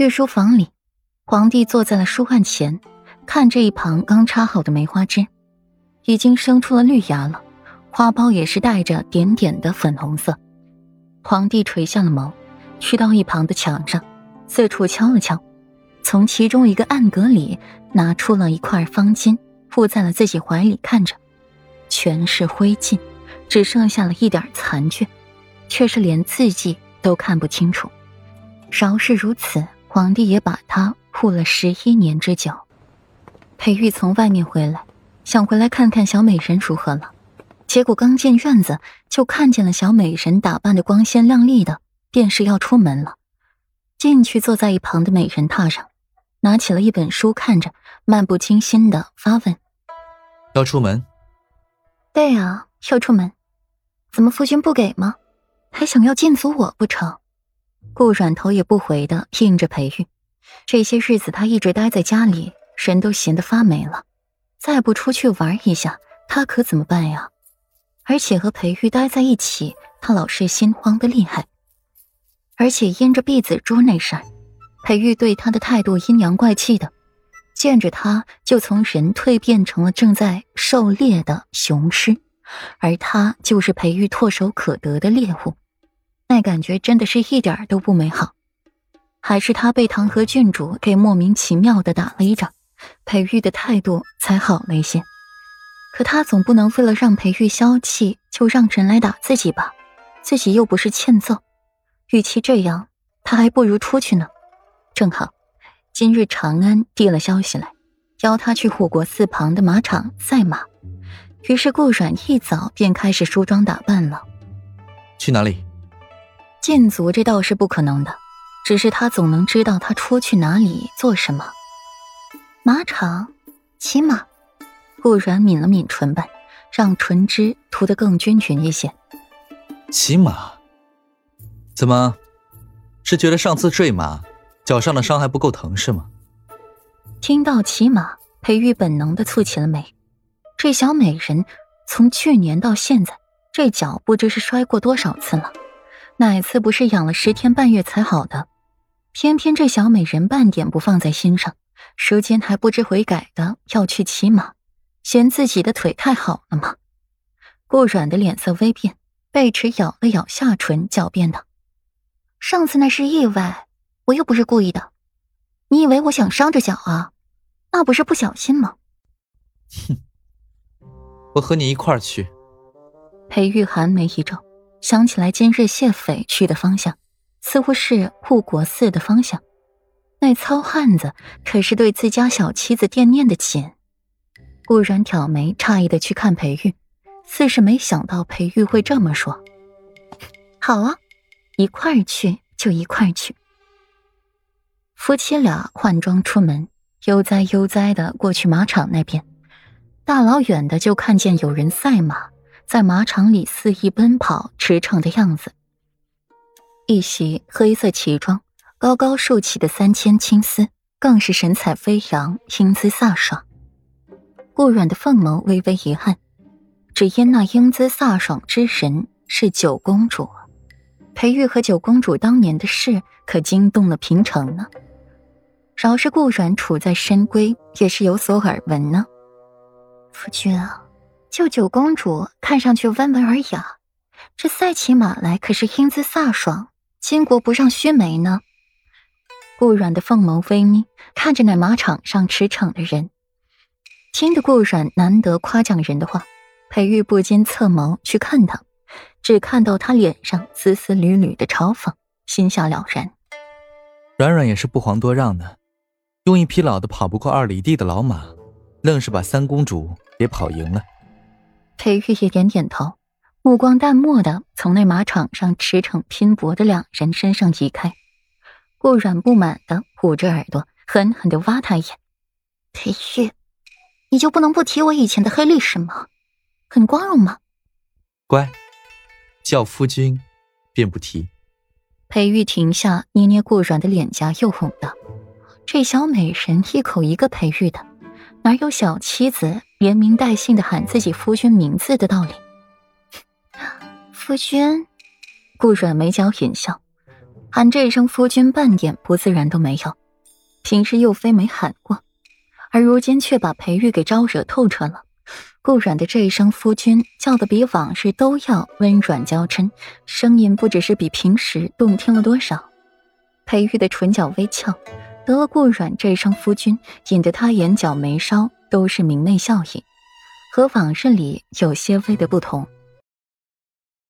御书房里，皇帝坐在了书案前，看着一旁刚插好的梅花枝，已经生出了绿芽了，花苞也是带着点点的粉红色。皇帝垂下了眸，去到一旁的墙上，四处敲了敲，从其中一个暗格里拿出了一块方巾，附在了自己怀里，看着，全是灰烬，只剩下了一点残卷，却是连字迹都看不清楚。饶是如此。皇帝也把他护了十一年之久。裴玉从外面回来，想回来看看小美人如何了，结果刚进院子，就看见了小美人打扮的光鲜亮丽的，便是要出门了。进去坐在一旁的美人榻上，拿起了一本书看着，漫不经心的发问：“要出门？”“对啊，要出门。怎么夫君不给吗？还想要禁足我不成？”顾软头也不回的应着裴玉，这些日子他一直待在家里，人都闲得发霉了，再不出去玩一下，他可怎么办呀？而且和裴玉待在一起，他老是心慌的厉害。而且因着碧子珠那事儿，裴玉对他的态度阴阳怪气的，见着他就从人蜕变成了正在狩猎的雄狮，而他就是裴玉唾手可得的猎物。那感觉真的是一点都不美好，还是他被唐河郡主给莫名其妙的打了一掌，裴玉的态度才好了一些。可他总不能为了让裴玉消气，就让人来打自己吧？自己又不是欠揍，与其这样，他还不如出去呢。正好，今日长安递了消息来，邀他去护国寺旁的马场赛马。于是顾阮一早便开始梳妆打扮了。去哪里？禁足这倒是不可能的，只是他总能知道他出去哪里做什么。马场，骑马。顾然抿了抿唇瓣，让唇脂涂得更均匀一些。骑马？怎么？是觉得上次坠马，脚上的伤还不够疼是吗？听到骑马，裴玉本能的蹙起了眉。这小美人从去年到现在，这脚不知是摔过多少次了。哪次不是养了十天半月才好的？偏偏这小美人半点不放在心上，舌尖还不知悔改的要去骑马，嫌自己的腿太好了吗？顾软的脸色微变，贝齿咬了咬下唇，狡辩道：“上次那是意外，我又不是故意的。你以为我想伤着脚啊？那不是不小心吗？”哼，我和你一块儿去。裴玉寒眉一皱。想起来今日谢斐去的方向，似乎是护国寺的方向。那糙汉子可是对自家小妻子惦念的紧。顾然挑眉，诧异的去看裴玉，似是没想到裴玉会这么说。好啊，一块儿去就一块儿去。夫妻俩换装出门，悠哉悠哉的过去马场那边，大老远的就看见有人赛马。在马场里肆意奔跑驰骋的样子，一袭黑色旗装，高高竖起的三千青丝更是神采飞扬，英姿飒爽。顾软的凤眸微微一暗，只因那英姿飒爽之人是九公主。裴玉和九公主当年的事可惊动了平城呢。饶是顾软处在深闺，也是有所耳闻呢。夫君啊。就九公主看上去温文尔雅，这赛起马来可是英姿飒爽，巾帼不让须眉呢。顾软的凤眸微眯，看着那马场上驰骋的人，听得顾软难得夸奖人的话，裴玉不禁侧眸去看他，只看到他脸上丝丝缕缕的嘲讽，心下了然。软软也是不遑多让的，用一匹老的跑不过二里地的老马，愣是把三公主给跑赢了。裴玉也点点头，目光淡漠的从那马场上驰骋拼搏的两人身上移开。顾软不满的捂着耳朵，狠狠的挖他一眼：“裴玉，你就不能不提我以前的黑历史吗？很光荣吗？”乖，叫夫君，便不提。裴玉停下，捏捏顾软的脸颊，又哄道：“这小美人一口一个裴玉的，哪有小妻子？”连名带姓的喊自己夫君名字的道理，夫君，顾软眉角隐笑，喊这一声夫君半点不自然都没有。平时又非没喊过，而如今却把裴玉给招惹透彻了。顾软的这一声夫君叫的比往日都要温软娇嗔，声音不只是比平时动听了多少。裴玉的唇角微翘，得了顾软这一声夫君，引得他眼角眉梢都是明媚笑意，和往日里有些微的不同。